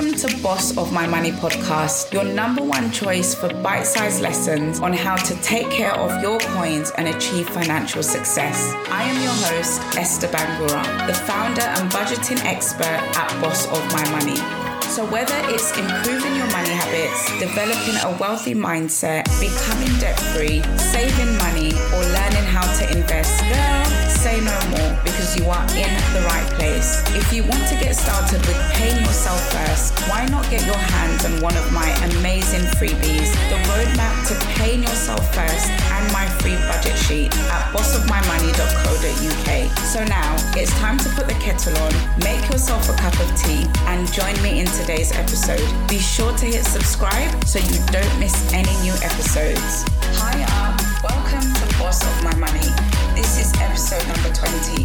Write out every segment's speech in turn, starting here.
Welcome to Boss of My Money podcast, your number one choice for bite sized lessons on how to take care of your coins and achieve financial success. I am your host, Esther Bangura, the founder and budgeting expert at Boss of My Money. So, whether it's improving your money habits, developing a wealthy mindset, becoming debt free, saving money, or learning how to invest, girl, say no more because you are in the right place. If you want to get started with paying yourself first, why not get your hands on one of my amazing freebies, the roadmap to paying yourself first and my free budget bossofmymoney.co.uk. So now it's time to put the kettle on, make yourself a cup of tea, and join me in today's episode. Be sure to hit subscribe so you don't miss any new episodes. Hi, up. Welcome to Boss of My Money. This is episode number 20.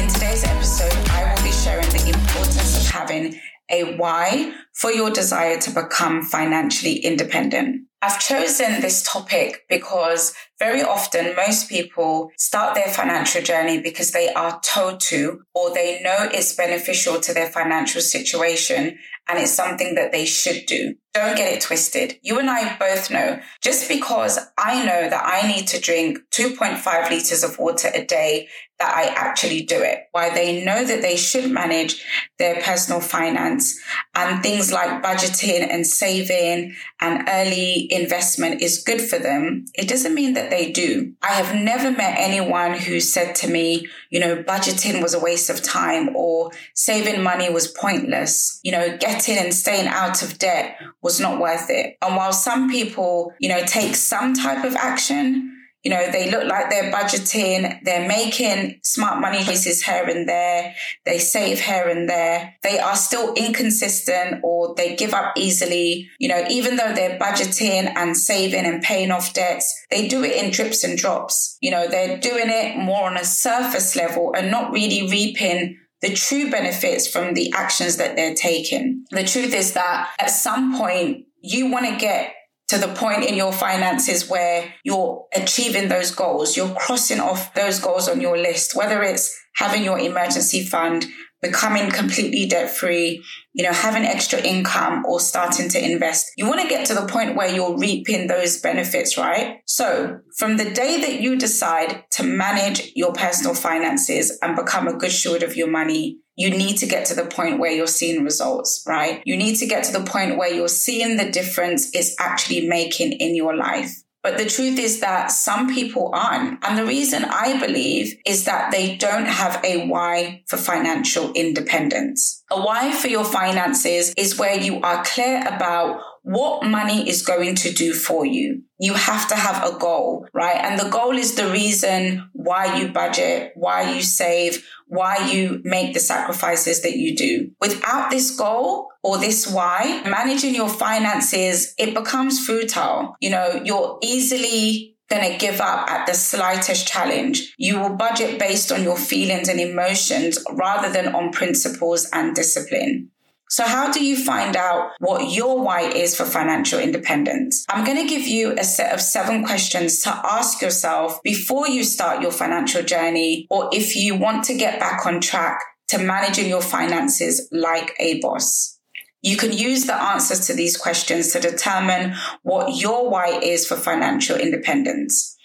In today's episode, I will be sharing the importance of having a why for your desire to become financially independent. I've chosen this topic because very often most people start their financial journey because they are told to or they know it's beneficial to their financial situation and it's something that they should do. Don't get it twisted. You and I both know just because I know that I need to drink 2.5 liters of water a day, that I actually do it. Why they know that they should manage their personal finance and things like budgeting and saving and early investment is good for them. It doesn't mean that they do. I have never met anyone who said to me, you know, budgeting was a waste of time or saving money was pointless. You know, getting and staying out of debt was not worth it. And while some people, you know, take some type of action, you know, they look like they're budgeting, they're making smart money choices here and there, they save here and there. They are still inconsistent or they give up easily. You know, even though they're budgeting and saving and paying off debts, they do it in drips and drops. You know, they're doing it more on a surface level and not really reaping the true benefits from the actions that they're taking. The truth is that at some point, you want to get to the point in your finances where you're achieving those goals. You're crossing off those goals on your list, whether it's having your emergency fund, becoming completely debt free, you know, having extra income or starting to invest. You want to get to the point where you're reaping those benefits, right? So from the day that you decide to manage your personal finances and become a good steward of your money, you need to get to the point where you're seeing results, right? You need to get to the point where you're seeing the difference it's actually making in your life. But the truth is that some people aren't. And the reason I believe is that they don't have a why for financial independence. A why for your finances is where you are clear about what money is going to do for you. You have to have a goal, right? And the goal is the reason why you budget, why you save, why you make the sacrifices that you do. Without this goal or this why, managing your finances, it becomes futile. You know, you're easily going to give up at the slightest challenge. You will budget based on your feelings and emotions rather than on principles and discipline. So how do you find out what your why is for financial independence? I'm going to give you a set of seven questions to ask yourself before you start your financial journey, or if you want to get back on track to managing your finances like a boss. You can use the answers to these questions to determine what your why is for financial independence.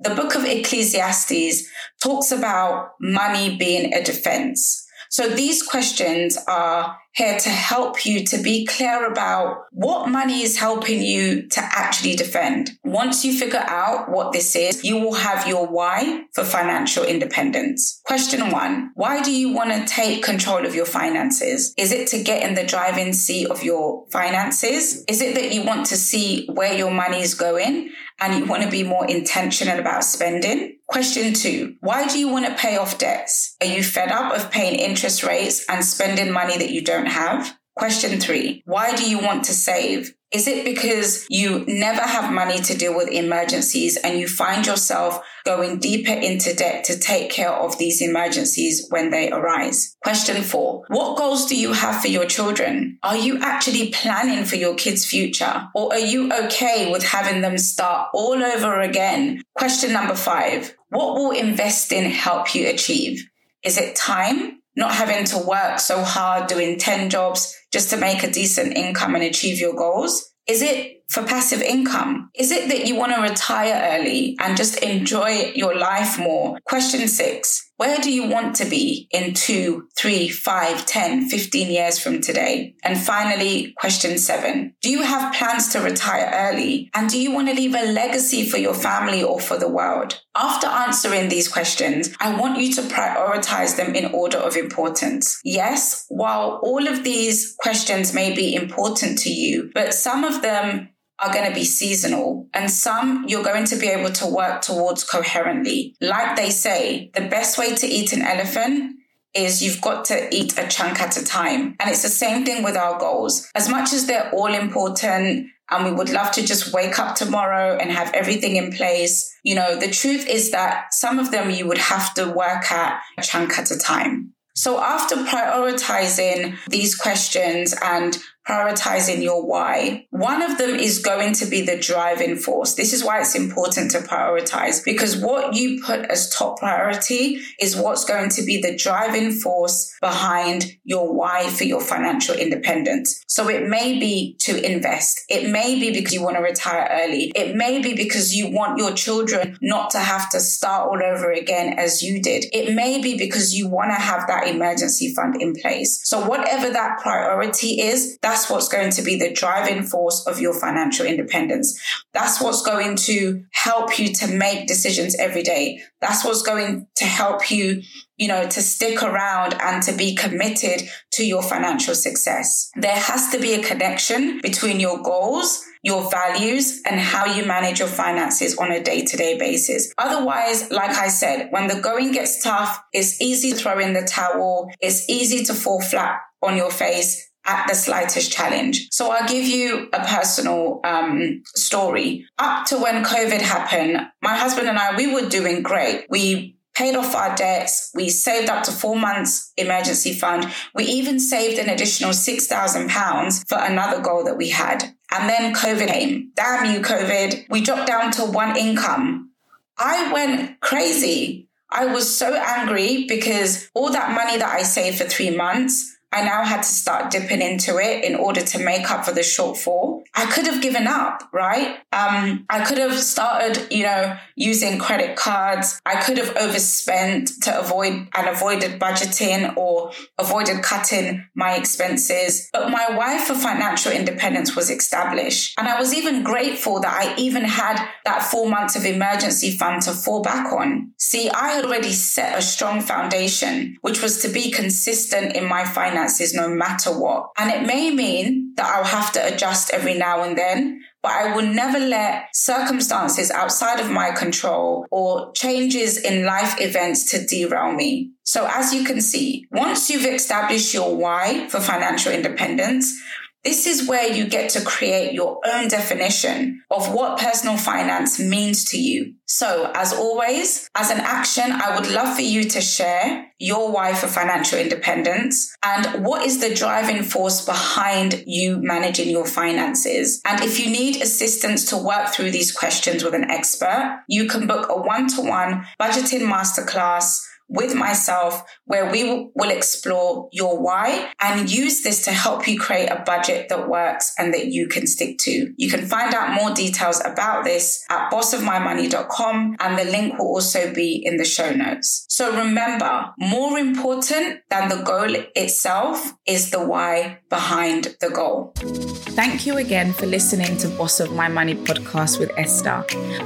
The book of Ecclesiastes talks about money being a defense. So these questions are here to help you to be clear about what money is helping you to actually defend. Once you figure out what this is, you will have your why for financial independence. Question one, why do you want to take control of your finances? Is it to get in the driving seat of your finances? Is it that you want to see where your money is going and you want to be more intentional about spending? Question two, why do you want to pay off debts? Are you fed up of paying interest rates and spending money that you don't have? Question three, why do you want to save? Is it because you never have money to deal with emergencies and you find yourself going deeper into debt to take care of these emergencies when they arise? Question four, what goals do you have for your children? Are you actually planning for your kids' future or are you okay with having them start all over again? Question number five, what will investing help you achieve? Is it time? Not having to work so hard doing 10 jobs just to make a decent income and achieve your goals? Is it for passive income? Is it that you want to retire early and just enjoy your life more? Question six. Where do you want to be in two, three, five, 10, 15 years from today? And finally, question seven. Do you have plans to retire early? And do you want to leave a legacy for your family or for the world? After answering these questions, I want you to prioritize them in order of importance. Yes, while all of these questions may be important to you, but some of them are going to be seasonal and some you're going to be able to work towards coherently. Like they say, the best way to eat an elephant is you've got to eat a chunk at a time. And it's the same thing with our goals. As much as they're all important and we would love to just wake up tomorrow and have everything in place, you know, the truth is that some of them you would have to work at a chunk at a time. So after prioritizing these questions and prioritizing your why. One of them is going to be the driving force. This is why it's important to prioritize because what you put as top priority is what's going to be the driving force behind your why for your financial independence. So it may be to invest. It may be because you want to retire early. It may be because you want your children not to have to start all over again as you did. It may be because you want to have that emergency fund in place. So whatever that priority is, that's that's what's going to be the driving force of your financial independence. That's what's going to help you to make decisions every day. That's what's going to help you, you know, to stick around and to be committed to your financial success. There has to be a connection between your goals your values and how you manage your finances on a day to day basis. Otherwise, like I said, when the going gets tough, it's easy to throw in the towel. It's easy to fall flat on your face at the slightest challenge. So I'll give you a personal um, story. Up to when COVID happened, my husband and I, we were doing great. We paid off our debts. We saved up to four months emergency fund. We even saved an additional £6,000 for another goal that we had. And then COVID came. Damn you, COVID. We dropped down to one income. I went crazy. I was so angry because all that money that I saved for three months, I now had to start dipping into it in order to make up for the shortfall. I could have given up, right? Um, I could have started, you know, using credit cards. I could have overspent to avoid and avoided budgeting or avoided cutting my expenses. But my why for financial independence was established. And I was even grateful that I even had that four months of emergency fund to fall back on. See, I had already set a strong foundation, which was to be consistent in my finances no matter what. And it may mean that I'll have to adjust every now and then, but I will never let circumstances outside of my control or changes in life events to derail me. So as you can see, once you've established your why for financial independence, this is where you get to create your own definition of what personal finance means to you. So, as always, as an action, I would love for you to share your why for financial independence and what is the driving force behind you managing your finances. And if you need assistance to work through these questions with an expert, you can book a one to one budgeting masterclass with myself where we will explore your why and use this to help you create a budget that works and that you can stick to. You can find out more details about this at bossofmymoney.com and the link will also be in the show notes. So remember, more important than the goal itself is the why behind the goal. Thank you again for listening to Boss of My Money podcast with Esther.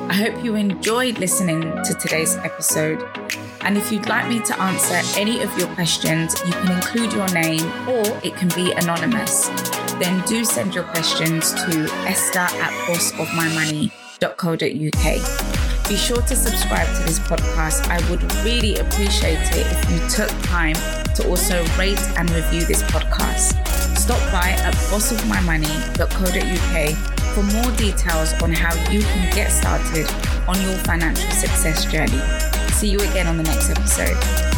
I hope you enjoyed listening to today's episode. And if you'd like me to answer any of your questions, you can include your name or it can be anonymous. Then do send your questions to esther at bossofmymoney.co.uk. Be sure to subscribe to this podcast. I would really appreciate it if you took time to also rate and review this podcast. Stop by at bossofmymoney.co.uk for more details on how you can get started on your financial success journey. See you again on the next episode.